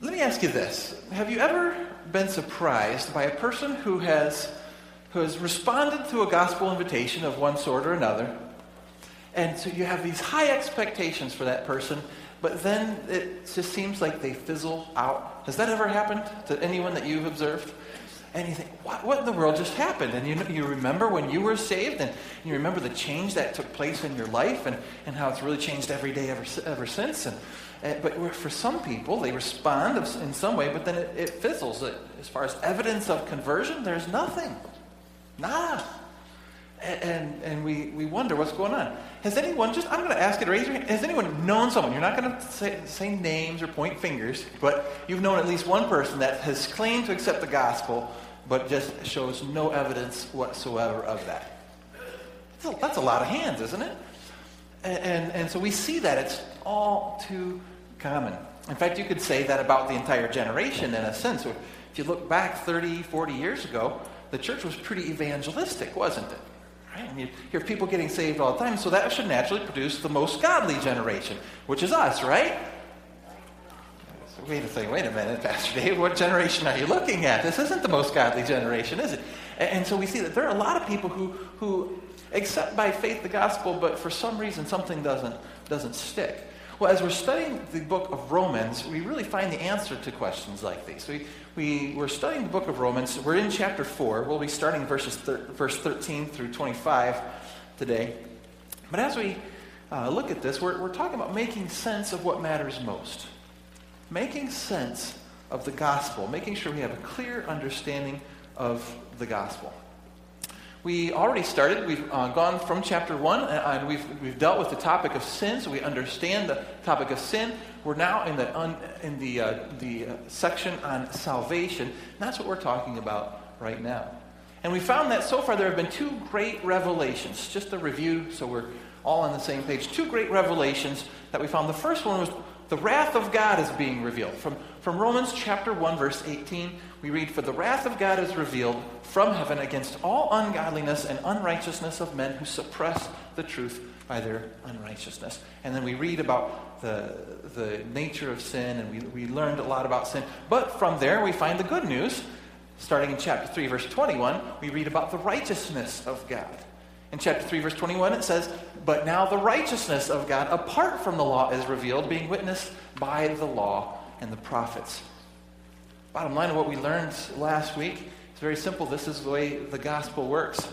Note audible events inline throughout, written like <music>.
let me ask you this. Have you ever been surprised by a person who has, who has responded to a gospel invitation of one sort or another? And so you have these high expectations for that person, but then it just seems like they fizzle out. Has that ever happened to anyone that you've observed? And you think, what, what in the world just happened? And you, you remember when you were saved, and you remember the change that took place in your life, and, and how it's really changed every day ever, ever since. And, and but for some people, they respond in some way, but then it, it fizzles. Uh, as far as evidence of conversion, there's nothing. Nada. And, and we, we wonder what's going on. Has anyone, just, I'm going to ask you to raise your hand. Has anyone known someone? You're not going to say, say names or point fingers, but you've known at least one person that has claimed to accept the gospel, but just shows no evidence whatsoever of that. That's a, that's a lot of hands, isn't it? And, and, and so we see that it's all too common. In fact, you could say that about the entire generation in a sense. If you look back 30, 40 years ago, the church was pretty evangelistic, wasn't it? Right? And you hear people getting saved all the time, so that should naturally produce the most godly generation, which is us, right? So wait a second, wait a minute, Pastor Dave, what generation are you looking at? This isn't the most godly generation, is it? And, so we see that there are a lot of people who, who accept by faith the gospel, but for some reason something doesn't, doesn't stick. Well, as we're studying the book of Romans, we really find the answer to questions like these. We, we, we're studying the book of Romans. We're in chapter 4. We'll be starting verses thir- verse 13 through 25 today. But as we uh, look at this, we're, we're talking about making sense of what matters most. Making sense of the gospel, making sure we have a clear understanding of the gospel. We already started. We've uh, gone from chapter 1, and we've, we've dealt with the topic of sin, so we understand the topic of sin. We're now in the, un, in the, uh, the uh, section on salvation. that's what we're talking about right now. And we found that so far there have been two great revelations. Just a review, so we're all on the same page. Two great revelations that we found. The first one was the wrath of God is being revealed. From, from Romans chapter 1, verse 18, we read, For the wrath of God is revealed from heaven against all ungodliness and unrighteousness of men who suppress the truth by their unrighteousness. And then we read about the, the nature of sin, and we, we learned a lot about sin. But from there, we find the good news. Starting in chapter 3, verse 21, we read about the righteousness of God. In chapter 3, verse 21, it says, But now the righteousness of God apart from the law is revealed, being witnessed by the law and the prophets. Bottom line of what we learned last week is very simple. This is the way the gospel works.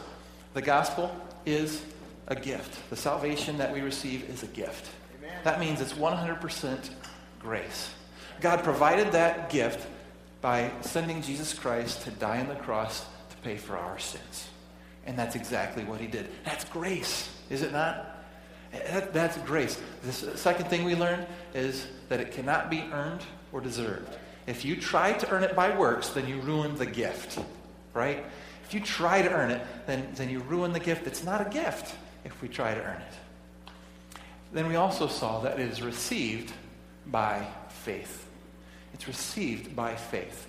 The gospel is a gift. The salvation that we receive is a gift. Amen. That means it's 100% grace. God provided that gift by sending Jesus Christ to die on the cross to pay for our sins. And that's exactly what he did. That's grace, is it not? That, that's grace. The second thing we learned is that it cannot be earned or deserved. If you try to earn it by works, then you ruin the gift, right? If you try to earn it, then, then you ruin the gift. It's not a gift if we try to earn it. Then we also saw that it is received by faith. It's received by faith.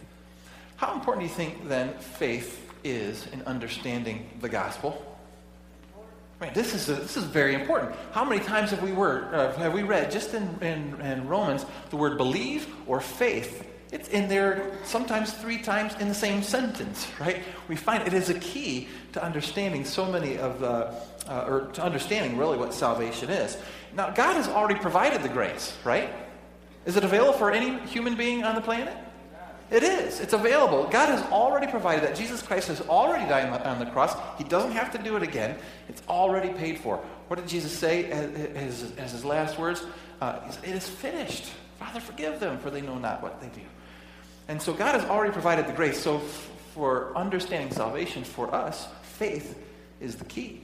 How important do you think then faith is in understanding the gospel. Right, this is, a, this is very important. How many times have we, word, uh, have we read, just in, in, in Romans, the word believe or faith? It's in there sometimes three times in the same sentence, right? We find it is a key to understanding so many of the, uh, or to understanding really what salvation is. Now, God has already provided the grace, right? Is it available for any human being on the planet? It is. It's available. God has already provided that. Jesus Christ has already died on the cross. He doesn't have to do it again. It's already paid for. What did Jesus say as, as his last words? Uh, it is finished. Father, forgive them, for they know not what they do. And so God has already provided the grace. So f- for understanding salvation for us, faith is the key.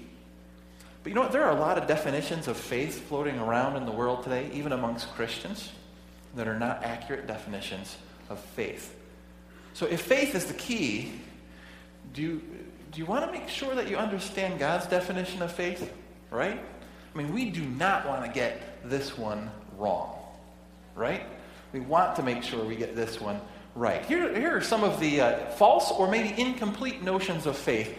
But you know what? There are a lot of definitions of faith floating around in the world today, even amongst Christians, that are not accurate definitions of faith. So if faith is the key, do you, do you want to make sure that you understand God's definition of faith? Right? I mean, we do not want to get this one wrong. Right? We want to make sure we get this one right. Here, here are some of the uh, false or maybe incomplete notions of faith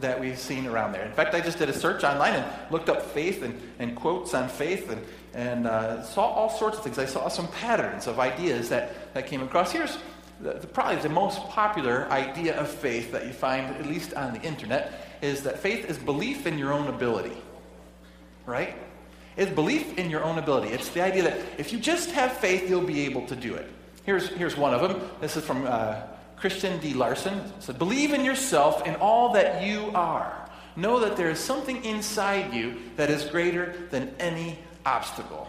that we've seen around there. In fact, I just did a search online and looked up faith and, and quotes on faith and, and uh, saw all sorts of things. I saw some patterns of ideas that, that came across. Here's the, the, probably the most popular idea of faith that you find, at least on the internet, is that faith is belief in your own ability. Right? It's belief in your own ability. It's the idea that if you just have faith, you'll be able to do it. Here's, here's one of them. This is from uh, Christian D. Larson. It said, Believe in yourself in all that you are. Know that there is something inside you that is greater than any obstacle.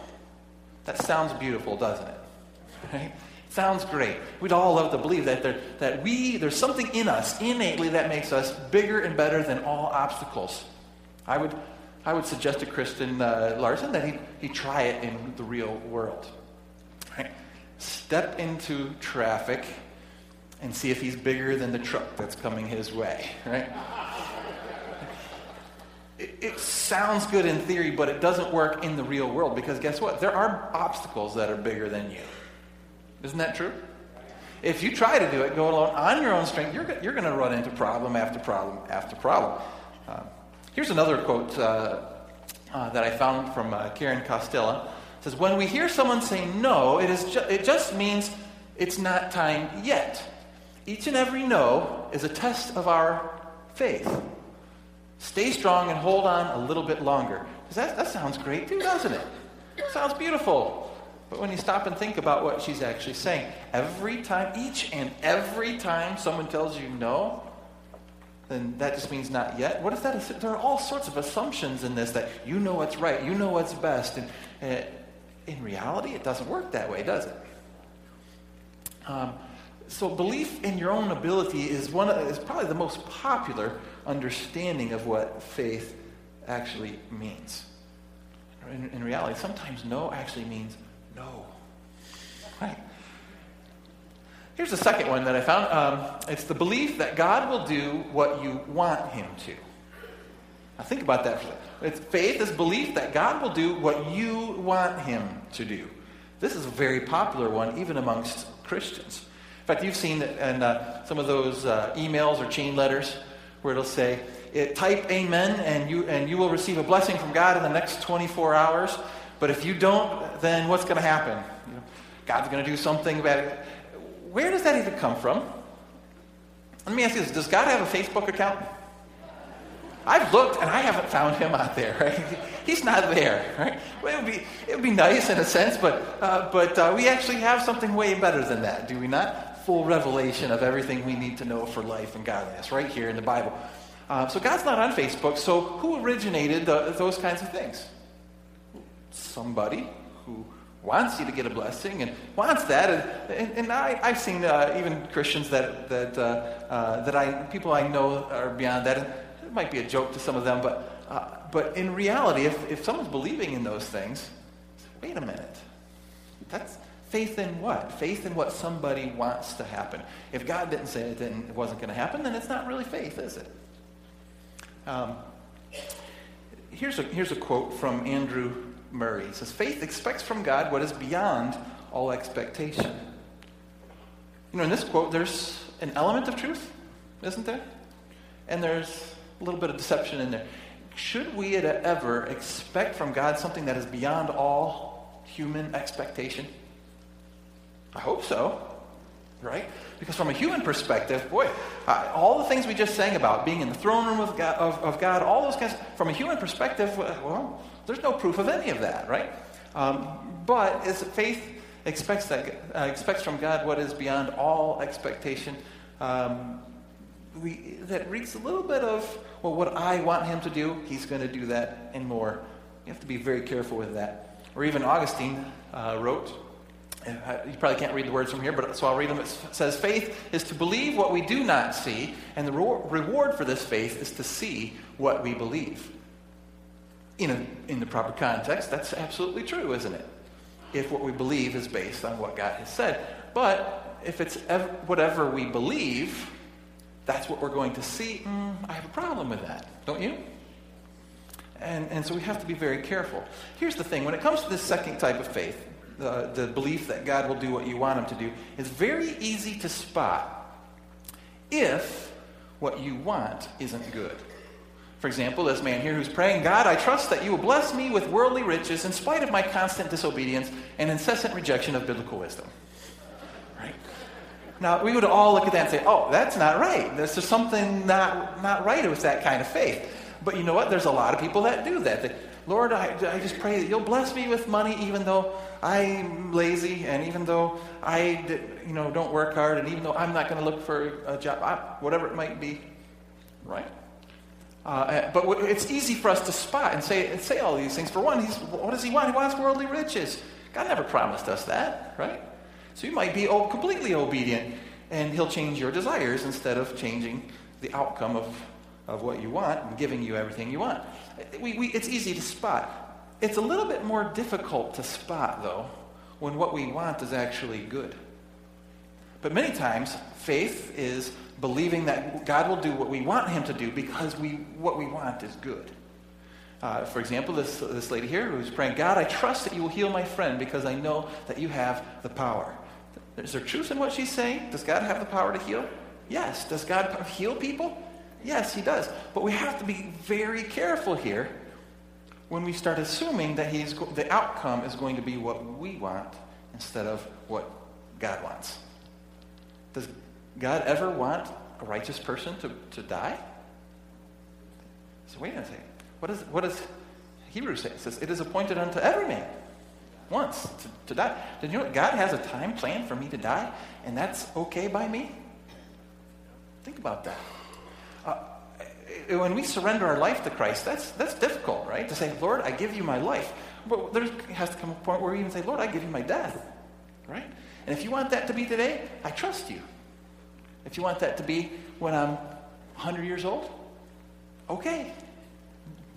That sounds beautiful, doesn't it? <laughs> Right? Sounds great. We'd all love to believe that, there, that we, there's something in us innately that makes us bigger and better than all obstacles. I would, I would suggest to Christian uh, Larson that he, he try it in the real world. Step into traffic and see if he's bigger than the truck that's coming his way. Right? It, sounds good in theory, but it doesn't work in the real world because guess what? There are obstacles that are bigger than you. Isn't that true? If you try to do it, go alone on your own strength, you're, you're going to run into problem after problem after problem. Uh, here's another quote uh, uh, that I found from uh, Karen Costilla. It says, When we hear someone say no, it, is ju- it just means it's not time yet. Each and every no is a test of our faith. Stay strong and hold on a little bit longer. That, that sounds great too, doesn't it? Sounds beautiful. But when you stop and think about what she's actually saying, every time, each and every time someone tells you no, then that just means not yet. What is that? There are all sorts of assumptions in this that you know what's right, you know what's best. And uh, in reality, it doesn't work that way, does it? Um, so belief in your own ability is one of, is probably the most popular understanding of what faith actually means. In, in reality, sometimes no actually means no. Right. Here's the second one that I found. Um, it's the belief that God will do what you want Him to. Now think about that. It's faith is belief that God will do what you want Him to do. This is a very popular one, even amongst Christians. In fact, you've seen in uh, some of those uh, emails or chain letters where it'll say, it, type amen and you, and you will receive a blessing from God in the next 24 hours. But if you don't, then what's going to happen? You know, God's going to do something about it. Where does that even come from? Let me ask you this Does God have a Facebook account? I've looked and I haven't found him out there. Right? <laughs> He's not there. Right? Well, it would be it would be nice in a sense, but uh, but uh, we actually have something way better than that, do we not? Full revelation of everything we need to know for life and godliness, right here in the Bible. Uh, so God's not on Facebook. So who originated the, those kinds of things? somebody who wants you to get a blessing and wants that. And, and, and I, have seen uh, even Christians that, that, uh, uh, that I, people I know are beyond that. It might be a joke to some of them, but, uh, but in reality, if, if someone's believing in those things, wait a minute. That's faith in what? Faith in what somebody wants to happen. If God didn't say it, then it wasn't going to happen, then it's not really faith, is it? Um, here's, a, here's a quote from Andrew Murray. He says, Faith expects from God what is beyond all expectation. You know, in this quote, there's an element of truth, isn't there? And there's a little bit of deception in there. Should we ever expect from God something that is beyond all human expectation? I hope so, right? Because from a human perspective, boy, uh, all the things we just sang about, being in the throne room of God, of, of God all those kinds, from a human perspective, well, there's no proof of any of that, right? Um, but is faith expects that uh, expects from God what is beyond all expectation. Um, we, that reeks a little bit of well, what I want Him to do, He's going to do that and more. You have to be very careful with that. Or even Augustine uh, wrote. Uh, you probably can't read the words from here, but so I'll read them. It says, "Faith is to believe what we do not see, and the reward for this faith is to see what we believe." in, a, in the proper context, that's absolutely true, isn't it? If what we believe is based on what God has said. But if it's ever, whatever we believe, that's what we're going to see. Mm, I have a problem with that, don't you? And, and so we have to be very careful. Here's the thing when it comes to this second type of faith, the, the belief that God will do what you want Him to do, it's very easy to spot if what you want isn't good. For example, this man here who's praying, God, I trust that you will bless me with worldly riches in spite of my constant disobedience and incessant rejection of biblical wisdom. Now, we would all look at that and say, oh, that's not right. There's something not, not right with that kind of faith. But you know what? There's a lot of people that do that. They, Lord, I, I just pray that you'll bless me with money even though I'm lazy and even though I you know, don't work hard and even though I'm not going to look for a job, whatever it might be. Right? Uh, but it's easy for us to spot and say, and say all these things. For one, what does he want? He wants worldly riches. God never promised us that, right? So you might be completely obedient, and he'll change your desires instead of changing the outcome of, of what you want and giving you everything you want. We, we, it's easy to spot. It's a little bit more difficult to spot, though, when what we want is actually good. But many times, faith is believing that God will do what we want him to do because we, what we want is good. Uh, for example, this, this lady here who's praying, God, I trust that you will heal my friend because I know that you have the power. Is there truth in what she's saying? Does God have the power to heal? Yes. Does God heal people? Yes, he does. But we have to be very careful here when we start assuming that he's, the outcome is going to be what we want instead of what God wants. Does God ever want a righteous person to, to die? So wait a second. What, does Hebrews say? It says, It is appointed unto every man once to, to die. Did you know what? God has a time plan for me to die, and that's okay by me? Think about that. Uh, when we surrender our life to Christ, that's, that's difficult, right? To say, Lord, I give you my life. But there has to come a point where we even say, Lord, I give you my death, right? And if you want that to be today, I trust you. If you want that to be when I'm 100 years old, okay.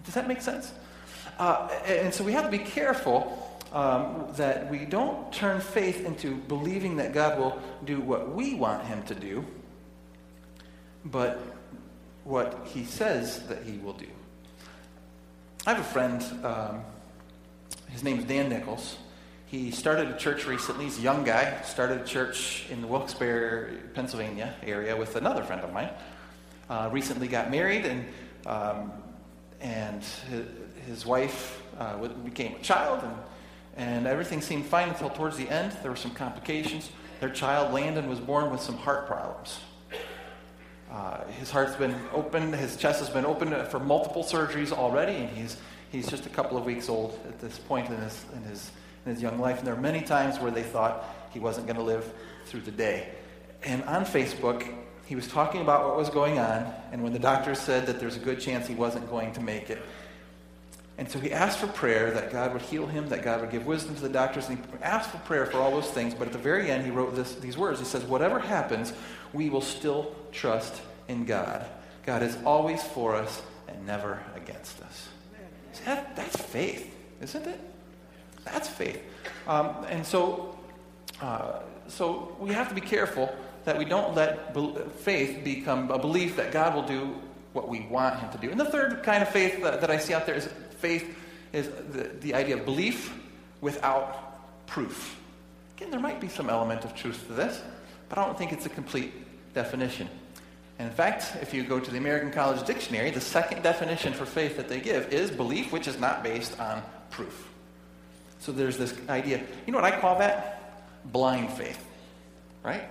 Does that make sense? Uh, and so we have to be careful um, that we don't turn faith into believing that God will do what we want Him to do, but what He says that He will do. I have a friend, um, his name is Dan Nichols. He started a church recently. He's a young guy. Started a church in the Wilkes-Barre, Pennsylvania area with another friend of mine. Uh, recently got married, and um, and his, his wife uh, became a child, and and everything seemed fine until towards the end. There were some complications. Their child Landon was born with some heart problems. Uh, his heart's been opened. His chest has been opened for multiple surgeries already, and he's he's just a couple of weeks old at this point in his in his in his young life. And there are many times where they thought he wasn't going to live through the day. And on Facebook, he was talking about what was going on, and when the doctor said that there's a good chance he wasn't going to make it. And so he asked for prayer that God would heal him, that God would give wisdom to the doctors, and he asked for prayer for all those things. But at the very end, he wrote this, these words. He says, Whatever happens, we will still trust in God. God is always for us and never against us. That, that's faith, isn't it? That's faith. Um, and so, uh, so we have to be careful that we don't let be- faith become a belief that God will do what we want Him to do. And the third kind of faith that, that I see out there is faith is the, the idea of belief without proof. Again, there might be some element of truth to this, but I don't think it's a complete definition. And in fact, if you go to the American College Dictionary, the second definition for faith that they give is belief which is not based on proof. So there's this idea. You know what I call that? Blind faith. Right?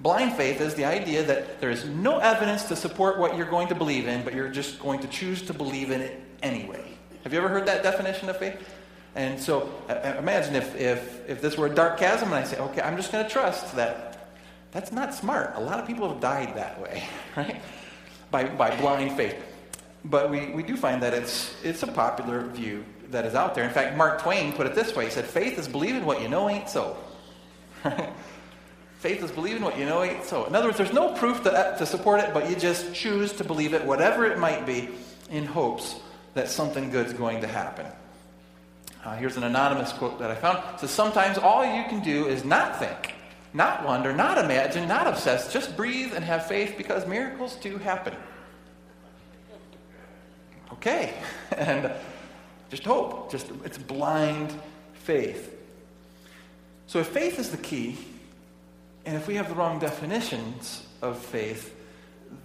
Blind faith is the idea that there is no evidence to support what you're going to believe in, but you're just going to choose to believe in it anyway. Have you ever heard that definition of faith? And so imagine if, if, if this were a dark chasm and I say, okay, I'm just going to trust that. That's not smart. A lot of people have died that way, <laughs> right? By, by blind faith. But we, we do find that it's, it's a popular view that is out there. In fact, Mark Twain put it this way He said, Faith is believing what you know ain't so. <laughs> Faith is believing what you know ain't so. In other words, there's no proof to, to support it, but you just choose to believe it, whatever it might be, in hopes that something good is going to happen. Uh, here's an anonymous quote that I found. It says, Sometimes all you can do is not think, not wonder, not imagine, not obsess. Just breathe and have faith because miracles do happen. Okay. <laughs> and just hope. Just it's blind faith. So if faith is the key, and if we have the wrong definitions of faith,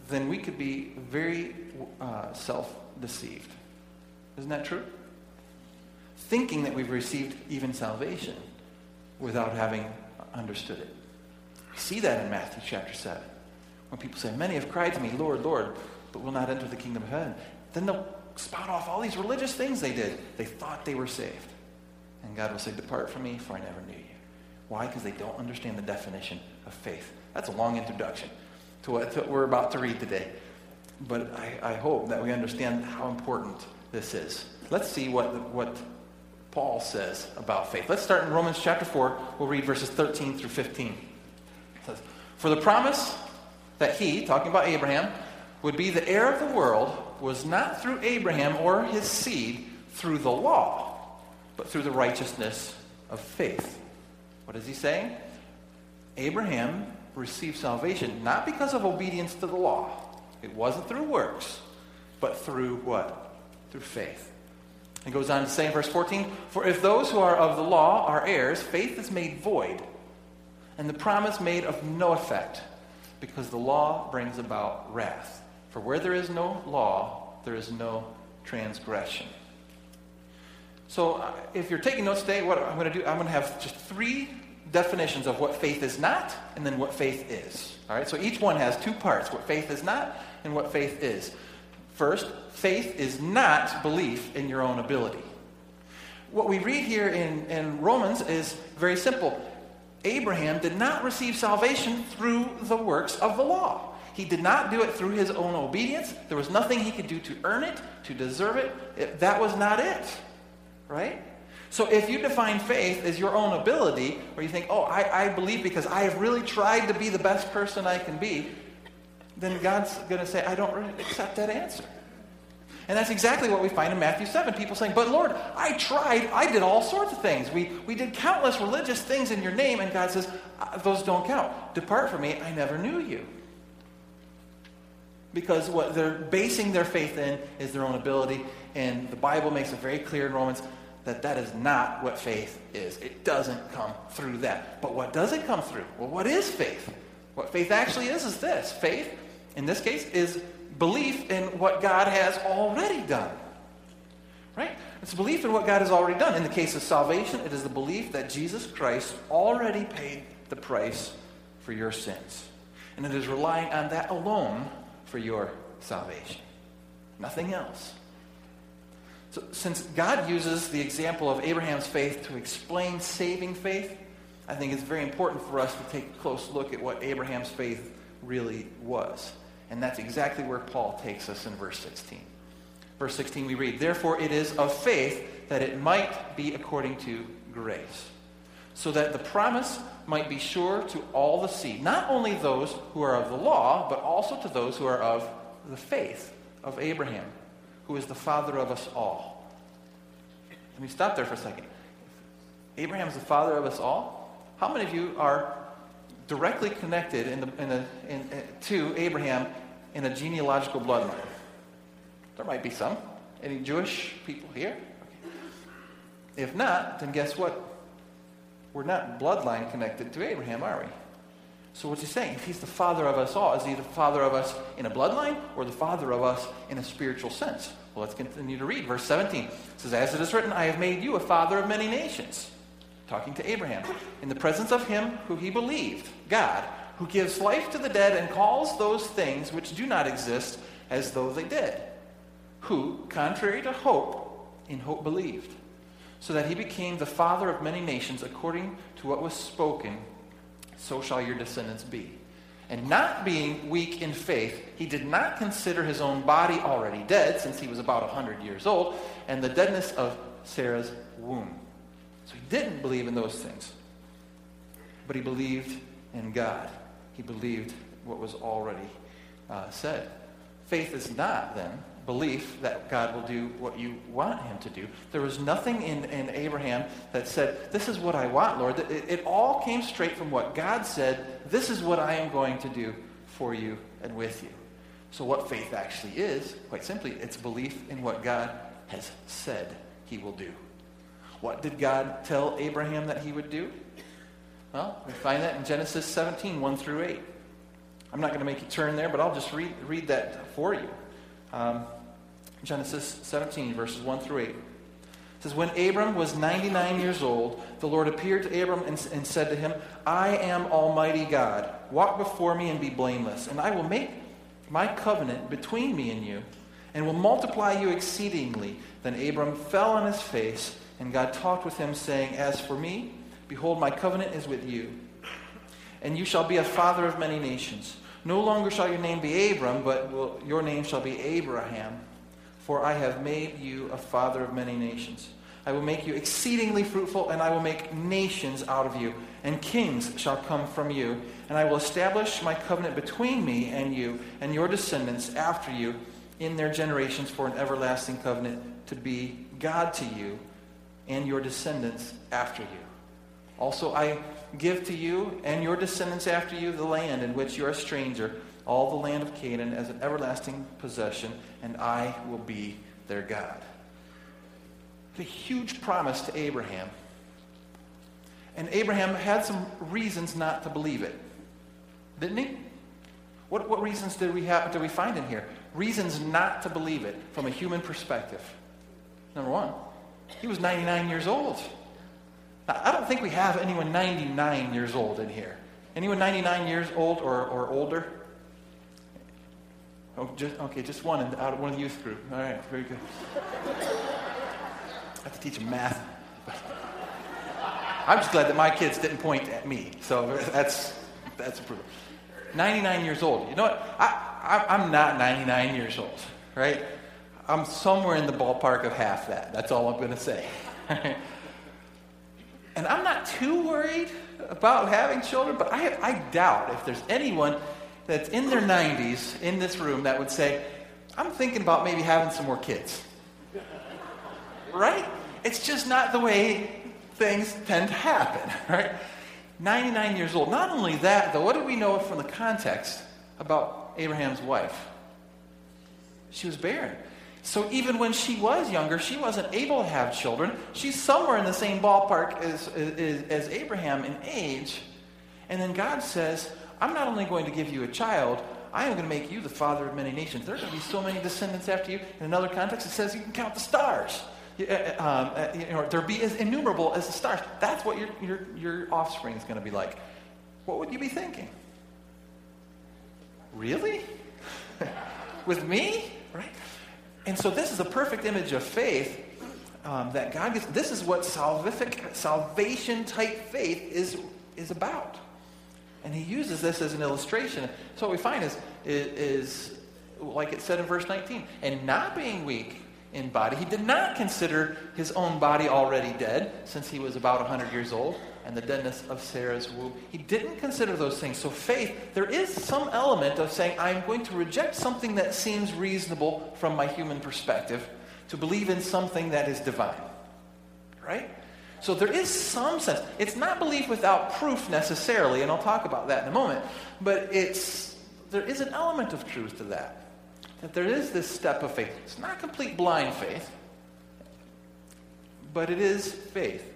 then we could be very uh, self deceived. Isn't that true? Thinking that we've received even salvation without having understood it. We see that in Matthew chapter 7. When people say, Many have cried to me, Lord, Lord, but will not enter the kingdom of heaven. Then they'll spout off all these religious things they did. They thought they were saved. And God will say, Depart from me, for I never knew you. Why? Because they don't understand the definition of faith. That's a long introduction to what, we're about to read today. But I, I, hope that we understand how important this is. Let's see what, what Paul says about faith. Let's start in Romans chapter 4. We'll read verses 13 through 15. It says, For the promise that he, talking about Abraham, would be the heir of the world was not through Abraham or his seed through the law, but through the righteousness of faith. What is he saying? Abraham received salvation not because of obedience to the law. It wasn't through works, but through what? Through faith. It goes on to say in verse 14 For if those who are of the law are heirs, faith is made void, and the promise made of no effect, because the law brings about wrath. For where there is no law, there is no transgression. So, uh, if you're taking notes today, what I'm going to do, I'm going to have just three definitions of what faith is not and then what faith is. All right, so each one has two parts what faith is not and what faith is. First, faith is not belief in your own ability. What we read here in, in Romans is very simple. Abraham did not receive salvation through the works of the law. He did not do it through his own obedience. There was nothing he could do to earn it, to deserve it. it that was not it. Right? So if you define faith as your own ability, or you think, oh, I, I believe because I have really tried to be the best person I can be, then God's going to say, I don't really accept that answer. And that's exactly what we find in Matthew 7. People saying, But Lord, I tried. I did all sorts of things. We, we did countless religious things in your name. And God says, uh, Those don't count. Depart from me. I never knew you because what they're basing their faith in is their own ability. And the Bible makes it very clear in Romans that that is not what faith is. It doesn't come through that. But what does it come through? Well, what is faith? What faith actually is is this faith, in this case, is belief in what God has already done. Right? It's belief in what God has already done. In the case of salvation, it is the belief that Jesus Christ already paid the price for your sins. And it is relying on that alone for your salvation. Nothing else. So, since God uses the example of Abraham's faith to explain saving faith, I think it's very important for us to take a close look at what Abraham's faith really was. And that's exactly where Paul takes us in verse 16. Verse 16, we read, Therefore it is of faith that it might be according to grace, so that the promise might be sure to all the seed, not only those who are of the law, but also to those who are of the faith of Abraham, who is the father of us all. Let me stop there for a second. Abraham is the father of us all. How many of you are directly connected in the, in the, in, in, to Abraham in a genealogical bloodline? There might be some. Any Jewish people here? Okay. If not, then guess what? we're not bloodline connected to Abraham, are we? So what's he saying? If he's the father of us all, is he the father of us in a bloodline or the father of us in a spiritual sense? Well, let's continue to read. Verse 17 it says, As it is written, I have made you a father of many nations. Talking to Abraham. In the presence of him who he believed, God, who gives life to the dead and calls those things which do not exist as though they did. Who, contrary to hope, in hope believed so that he became the father of many nations according to what was spoken, so shall your descendants be. And not being weak in faith, he did not consider his own body already dead, since he was about a 100 years old, and the deadness of Sarah's womb. So he didn't believe in those things. But he believed in God. He believed what was already uh, said. Faith is not, then, belief that God will do what you want him to do. There was nothing in, in Abraham that said, This is what I want, Lord. It, it all came straight from what God said, This is what I am going to do for you and with you. So, what faith actually is, quite simply, it's belief in what God has said he will do. What did God tell Abraham that he would do? Well, we find that in Genesis 17, 1 through 8. I'm not going to make you turn there, but I'll just read, read that for you. Um, Genesis 17, verses 1 through 8. It says, When Abram was 99 years old, the Lord appeared to Abram and, and said to him, I am Almighty God. Walk before me and be blameless, and I will make my covenant between me and you, and will multiply you exceedingly. Then Abram fell on his face, and God talked with him, saying, As for me, behold, my covenant is with you, and you shall be a father of many nations. No longer shall your name be Abram, but will, your name shall be Abraham, for I have made you a father of many nations. I will make you exceedingly fruitful, and I will make nations out of you, and kings shall come from you. And I will establish my covenant between me and you and your descendants after you in their generations for an everlasting covenant to be God to you and your descendants after you. Also, I give to you and your descendants after you the land in which you are a stranger, all the land of Canaan, as an everlasting possession, and I will be their God. a huge promise to Abraham. And Abraham had some reasons not to believe it. Didn't he? What, what reasons did we, have, did we find in here? Reasons not to believe it from a human perspective. Number one, he was 99 years old. Now, I don't think we have anyone 99 years old in here. Anyone 99 years old or, or older? Oh, just, okay, just one in, out of one of the youth group. All right, very good. I have to teach them math. I'm just glad that my kids didn't point at me. So that's that's approval. 99 years old. You know what? I, I, am not 99 years old, right? I'm somewhere in the ballpark of half that. That's all I'm going to say. <laughs> and I'm not too worried about having children, but I, I doubt if there's anyone that's in their 90s in this room that would say, I'm thinking about maybe having some more kids. <laughs> Right? It's just not the way things tend to happen, <laughs> right? 99 years old. Not only that, though, what do we know from the context about Abraham's wife? She was barren. So even when she was younger, she wasn't able to have children. She's somewhere in the same ballpark as, as, as Abraham in age. And then God says, I'm not only going to give you a child, I am going to make you the father of many nations. There are going to be so many descendants after you. In another context, it says you can count the stars. Uh, um, uh, you know, there be as innumerable as the stars. That's what your, your, your offspring is going to be like. What would you be thinking? Really? <laughs> With me? Right? And so this is a perfect image of faith um, that God gives. This is what salvific, salvation type faith is, is about. And he uses this as an illustration. So what we find is, is, is like it said in verse 19, and not being weak in body. He did not consider his own body already dead, since he was about 100 years old, and the deadness of Sarah's womb. He didn't consider those things. So, faith, there is some element of saying, I'm going to reject something that seems reasonable from my human perspective to believe in something that is divine. Right? So there is some sense. It's not belief without proof necessarily, and I'll talk about that in a moment, but it's there is an element of truth to that that there is this step of faith. It's not complete blind faith, but it is faith.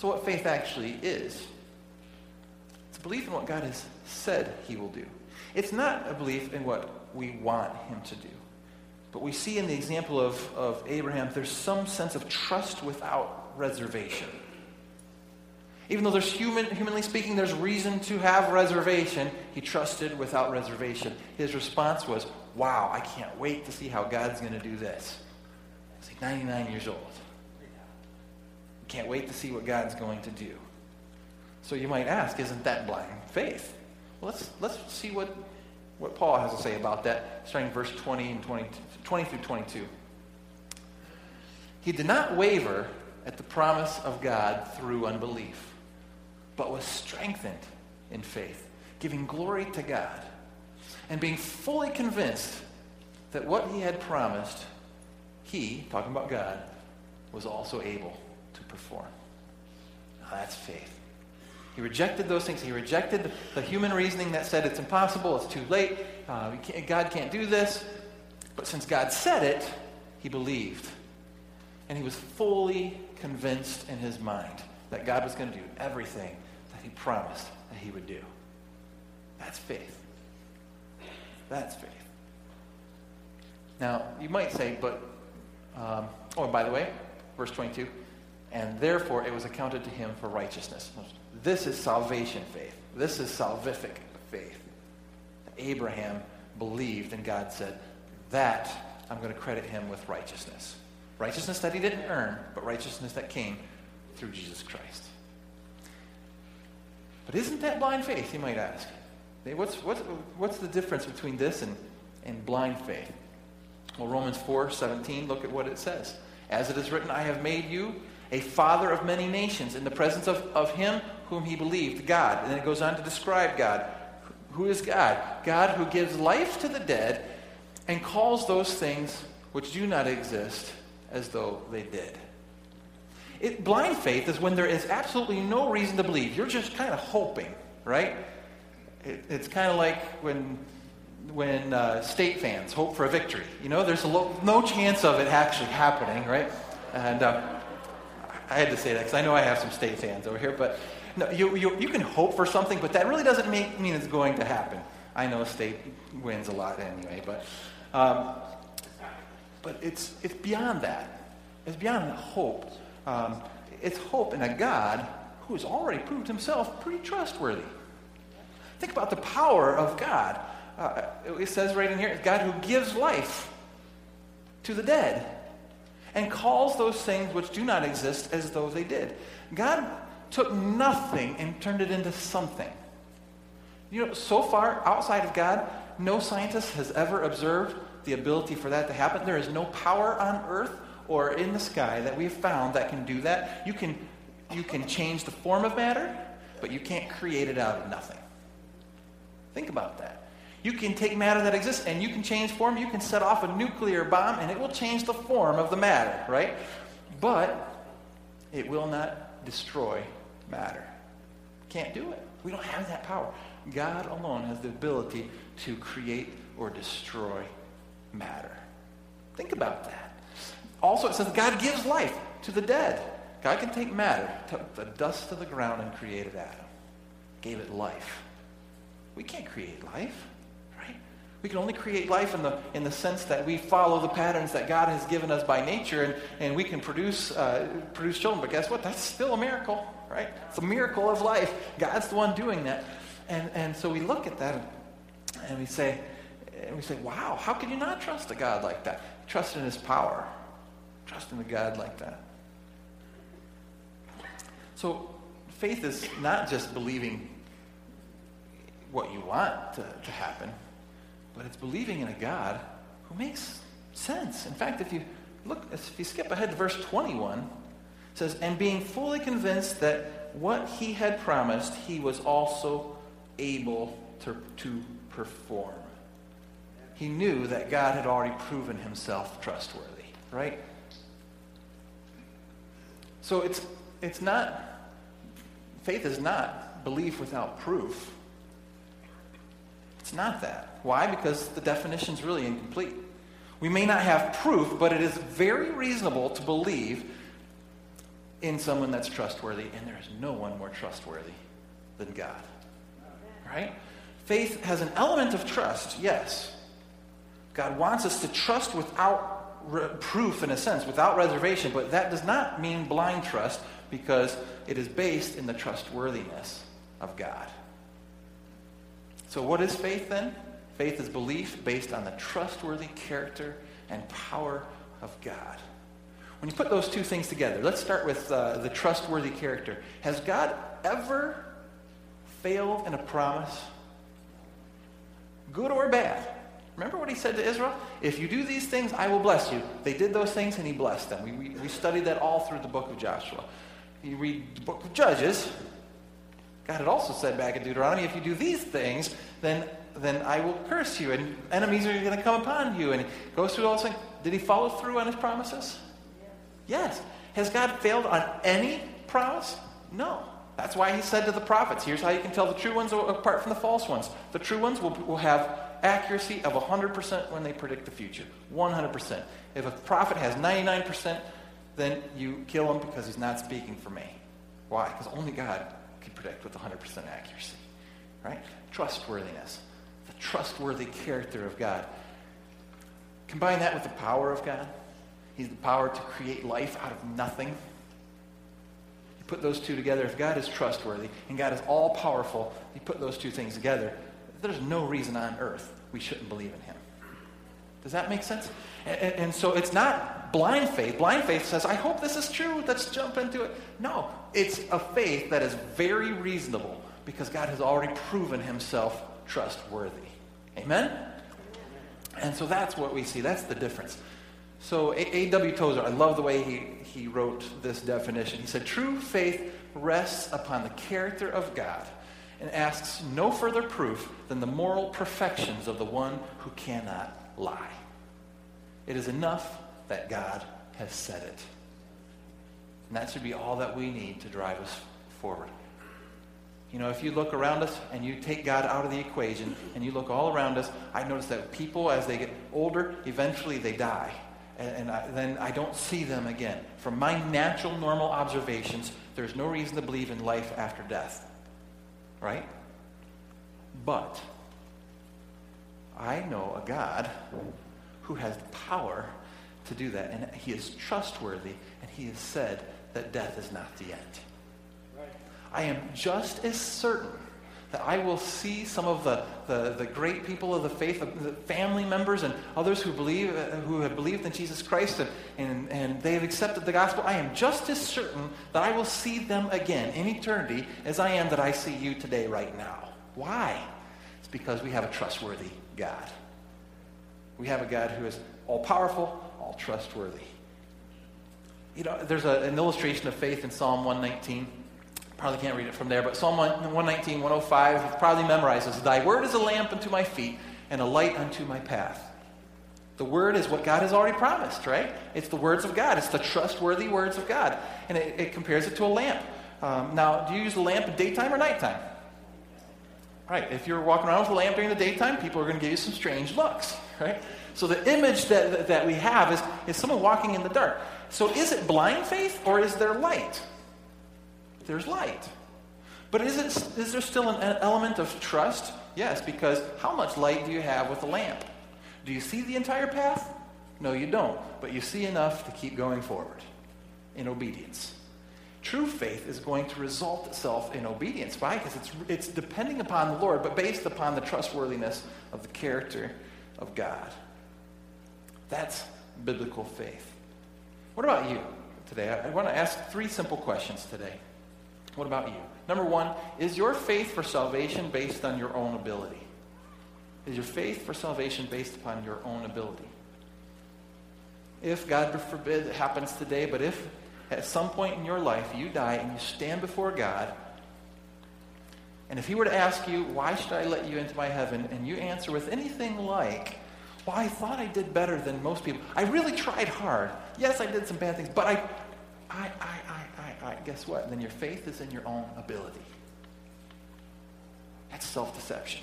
So, what faith actually is? It's a belief in what God has said He will do. It's not a belief in what we want Him to do. But we see in the example of, of Abraham, there's some sense of trust without reservation. Even though there's human, humanly speaking, there's reason to have reservation, he trusted without reservation. His response was, wow, I can't wait to see how God's going to do this. He's like 99 years old. Can't wait to see what God's going to do. So you might ask, isn't that blind faith? Well, let's, let's see what, what Paul has to say about that, starting verse 20 and 20, 20 through 22. He did not waver at the promise of God through unbelief, but was strengthened in faith, giving glory to God and being fully convinced that what he had promised, he, talking about God, was also able perform. Now that's faith. He rejected those things. He rejected the human reasoning that said it's impossible, it's too late, uh, can't, God can't do this. But since God said it, he believed. And he was fully convinced in his mind that God was going to do everything that he promised that he would do. That's faith. That's faith. Now, you might say, but, um, oh, by the way, verse 22, and therefore it was accounted to him for righteousness. This is salvation faith. This is salvific faith. Abraham believed, and God said, That I'm going to credit him with righteousness. Righteousness that he didn't earn, but righteousness that came through Jesus Christ. But isn't that blind faith, you might ask? What's, what's, what's the difference between this and, and blind faith? Well, Romans 4 17, look at what it says. As it is written, I have made you a father of many nations in the presence of, of him whom he believed, God. And then it goes on to describe God. Who is God? God who gives life to the dead and calls those things which do not exist as though they did. It, blind faith is when there is absolutely no reason to believe. You're just kind of hoping, right? It, it's kind of like when when uh, state fans hope for a victory. You know, there's lo- no chance of it actually happening, right? And uh, I had to say that because I know I have some state fans over here, but no, you, you, you can hope for something, but that really doesn't make, mean it's going to happen. I know state wins a lot anyway, but, um, but it's, it's beyond that. It's beyond hope. Um, it's hope in a God who has already proved himself pretty trustworthy. Think about the power of God. Uh, it says right in here, God who gives life to the dead and calls those things which do not exist as though they did. God took nothing and turned it into something. You know, so far outside of God, no scientist has ever observed the ability for that to happen. There is no power on earth or in the sky that we've found that can do that. You can, you can change the form of matter, but you can't create it out of nothing. Think about that. You can take matter that exists and you can change form. You can set off a nuclear bomb and it will change the form of the matter, right? But it will not destroy matter. Can't do it. We don't have that power. God alone has the ability to create or destroy matter. Think about that. Also, it says God gives life to the dead. God can take matter, took the dust of the ground, and created Adam. Gave it life. We can't create life? We can only create life in the, in the sense that we follow the patterns that God has given us by nature, and, and we can produce, uh, produce children. But guess what? That's still a miracle right? It's a miracle of life. God's the one doing that. And, and so we look at that and we say, and we say, wow, how can you not trust a God like that? Trust in his power. Trust in a God like that. So faith is not just believing what you want to, to happen, but it's believing in a God who makes sense. In fact, if you look, if you skip ahead to verse 21, says, and being fully convinced that what he had promised, he was also able to, to perform. He knew that God had already proven himself trustworthy, right? So it's, it's not, faith is not belief without proof. It's not that. Why? Because the definition is really incomplete. We may not have proof, but it is very reasonable to believe in someone that's trustworthy, and there is no one more trustworthy than God. Right? Faith has an element of trust, yes. God wants us to trust without re- proof, in a sense, without reservation, but that does not mean blind trust because it is based in the trustworthiness of God. So, what is faith then? Faith is belief based on the trustworthy character and power of God. When you put those two things together, let's start with uh, the trustworthy character. Has God ever failed in a promise? Good or bad? Remember what he said to Israel? If you do these things, I will bless you. They did those things and he blessed them. We, we, we studied that all through the book of Joshua. You read the book of Judges, God had also said back in Deuteronomy, if you do these things, then, then I will curse you and enemies are going to come upon you. And he goes through all things. Did he follow through on his promises? Yes. Has God failed on any promise? No. That's why he said to the prophets, here's how you can tell the true ones apart from the false ones. The true ones will, will have accuracy of 100% when they predict the future. 100%. If a prophet has 99%, then you kill him because he's not speaking for me. Why? Because only God can predict with 100% accuracy. Right? Trustworthiness. The trustworthy character of God. Combine that with the power of God. He's the power to create life out of nothing. You put those two together. If God is trustworthy and God is all powerful, you put those two things together, there's no reason on earth we shouldn't believe in Him. Does that make sense? And, and, so it's not blind faith. Blind faith says, I hope this is true. Let's jump into it. No, it's a faith that is very reasonable because God has already proven himself trustworthy. Amen? And so that's what we see. That's the difference. So A.W. Tozer, I love the way he, he wrote this definition. He said, True faith rests upon the character of God and asks no further proof than the moral perfections of the one who cannot lie. It is enough that God has said it. And that should be all that we need to drive us forward. You know, if you look around us and you take God out of the equation and you look all around us, I notice that people, as they get older, eventually they die. And, and I, then I don't see them again. From my natural, normal observations, there's no reason to believe in life after death. Right? But I know a God who has the power to do that. And he is trustworthy, and he has said that death is not the end. I am just as certain that I will see some of the, the, the great people of the faith, the family members and others who believe, uh, who have believed in Jesus Christ and, and, and they have accepted the gospel. I am just as certain that I will see them again in eternity as I am that I see you today, right now. Why? It's because we have a trustworthy God. We have a God who is all powerful, all trustworthy. You know, there's a, an illustration of faith in Psalm 119 probably can't read it from there, but Psalm 119, 105, you've probably memorizes. Thy word is a lamp unto my feet and a light unto my path. The word is what God has already promised, right? It's the words of God. It's the trustworthy words of God. And it, it compares it to a lamp. Um, now, do you use a lamp daytime or nighttime? Right. If you're walking around with a lamp during the daytime, people are going to give you some strange looks, right? So the image that, that we have is, is someone walking in the dark. So is it blind faith or is there light? there's light. But is, it, is there still an element of trust? Yes, because how much light do you have with a lamp? Do you see the entire path? No, you don't. But you see enough to keep going forward in obedience. True faith is going to result itself in obedience. Why? Because it's, it's depending upon the Lord, but based upon the trustworthiness of the character of God. That's biblical faith. What about you today? I, want to ask three simple questions today. What about you? Number one, is your faith for salvation based on your own ability? Is your faith for salvation based upon your own ability? If, God forbid, it happens today, but if at some point in your life you die and you stand before God, and if He were to ask you, why should I let you into my heaven? And you answer with anything like, well, I thought I did better than most people. I really tried hard. Yes, I did some bad things, but I, I, I, I, I, guess what? Then your faith is in your own ability. That's self deception.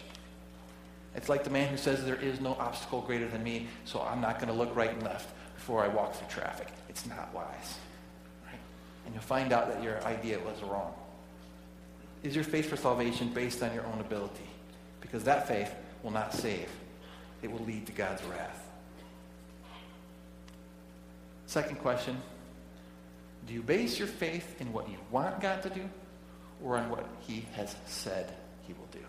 It's like the man who says there is no obstacle greater than me, so I'm not going to look right and left before I walk through traffic. It's not wise. Right? And you'll find out that your idea was wrong. Is your faith for salvation based on your own ability? Because that faith will not save, it will lead to God's wrath. Second question do you base your faith in what you want God to do or on what He has said He will do?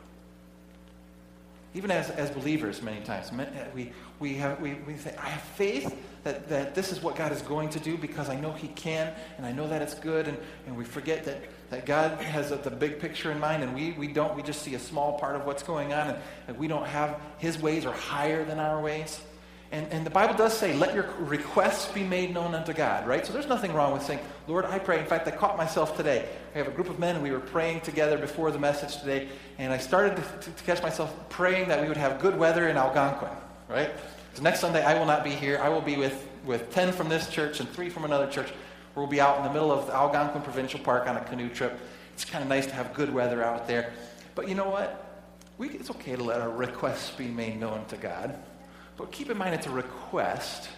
Even as, as believers, many times, we, we, have, we, we say, I have faith that, that this is what God is going to do because I know He can and I know that it's good. And, and we forget that, that God has a, the big picture in mind and we, we don't. We just see a small part of what's going on and, and we don't have His ways are higher than our ways. And, and the Bible does say, let your requests be made known unto God, right? So there's nothing wrong with saying, Lord, I pray. In fact, I caught myself today. I have a group of men, and we were praying together before the message today. And I started to, to, to catch myself praying that we would have good weather in Algonquin, right? So next Sunday, I will not be here. I will be with, with 10 from this church and 3 from another church. We'll be out in the middle of the Algonquin Provincial Park on a canoe trip. It's kind of nice to have good weather out there. But you know what? We, it's okay to let our requests be made known to God. But keep in mind it's a request.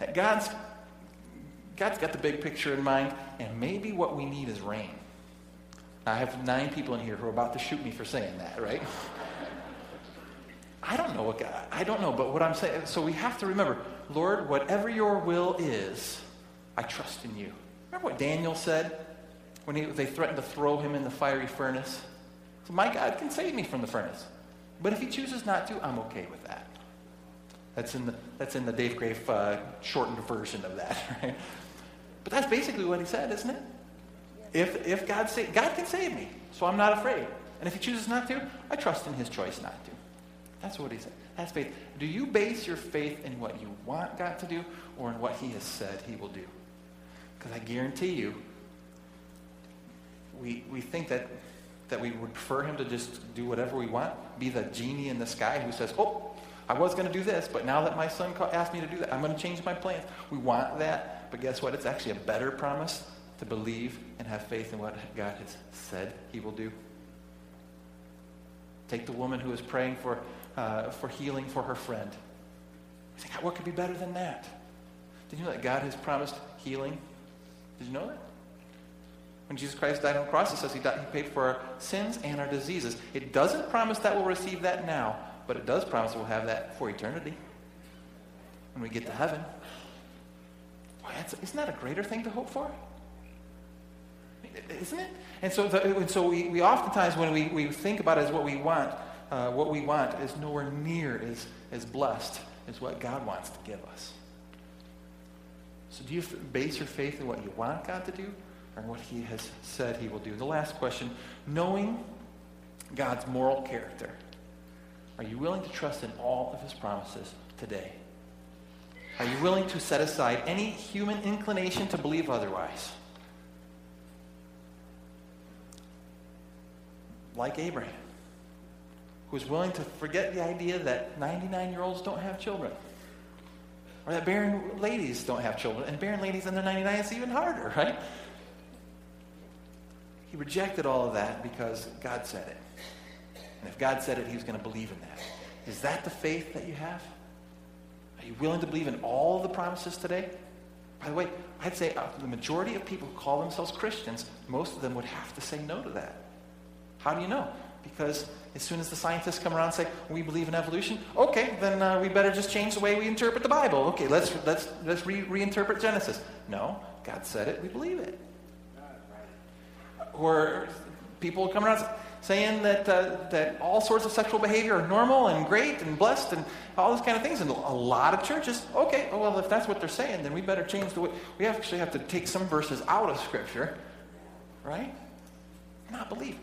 That God's, God's got the big picture in mind, and maybe what we need is rain. I have nine people in here who are about to shoot me for saying that, right? <laughs> I don't know what God, I don't know, but what I'm saying, so we have to remember, Lord, whatever your will is, I trust in you. Remember what Daniel said when he, they threatened to throw him in the fiery furnace? So my God can save me from the furnace. But if he chooses not to, I'm okay with that. That's in the, that's in the Dave Grafe uh, shortened version of that, <laughs> right? But that's basically what he said, isn't it? If, if God, sa- God can save me, so I'm not afraid. And if he chooses not to, I trust in his choice not to. That's what he said. That's faith. Do you base your faith in what you want God to do or in what he has said he will do? Because I guarantee you, we, we think that, that we would prefer him to just do whatever we want, be the genie in the sky who says, oh, I was going to do this, but now that my son asked me to do that, I'm going to change my plans. We want that, but guess what? It's actually a better promise to believe and have faith in what God has said he will do. Take the woman who is praying for, uh, for healing for her friend. You think, what could be better than that? Did you know that God has promised healing? Did you know that? When Jesus Christ died on the cross, it says he, died, he paid for our sins and our diseases. It doesn't promise that we'll receive that now, but it does promise we'll have that for eternity when we get to heaven. Boy, isn't that a greater thing to hope for? Isn't it? And so, the, and so we, we oftentimes, when we, we think about it as what we want, uh, what we want is nowhere near as, as blessed as what God wants to give us. So do you base your faith in what you want God to do or what he has said he will do? The last question, knowing God's moral character, are you willing to trust in all of his promises today? Are you willing to set aside any human inclination to believe otherwise? Like Abraham, was willing to forget the idea that 99 year olds don't have children, or that barren ladies don't have children, and barren ladies under 99 is even harder, right? He rejected all of that because God said it. And if God said it, he was going to believe in that. Is that the faith that you have? Are you willing to believe in all the promises today? By the way, I'd say uh, the majority of people who call themselves Christians, most of them would have to say no to that. How do you know? Because as soon as the scientists come around and say, we believe in evolution, okay, then uh, we better just change the way we interpret the Bible. Okay, let's, let's, let's re- reinterpret Genesis. No, God said it, we believe it. Or people come around saying that, uh, that all sorts of sexual behavior are normal and great and blessed and all those kind of things. And a lot of churches, okay, oh, well, if that's what they're saying, then we better change the way. We actually have to take some verses out of Scripture, right? Not believe.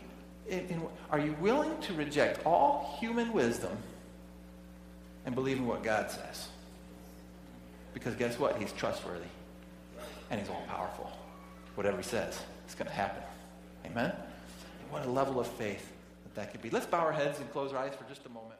In, in, are you willing to reject all human wisdom and believe in what God says? Because guess what? He's trustworthy and he's all powerful. Whatever he says, it's going to happen. Amen? What a level of faith that that could be. Let's bow our heads and close our eyes for just a moment.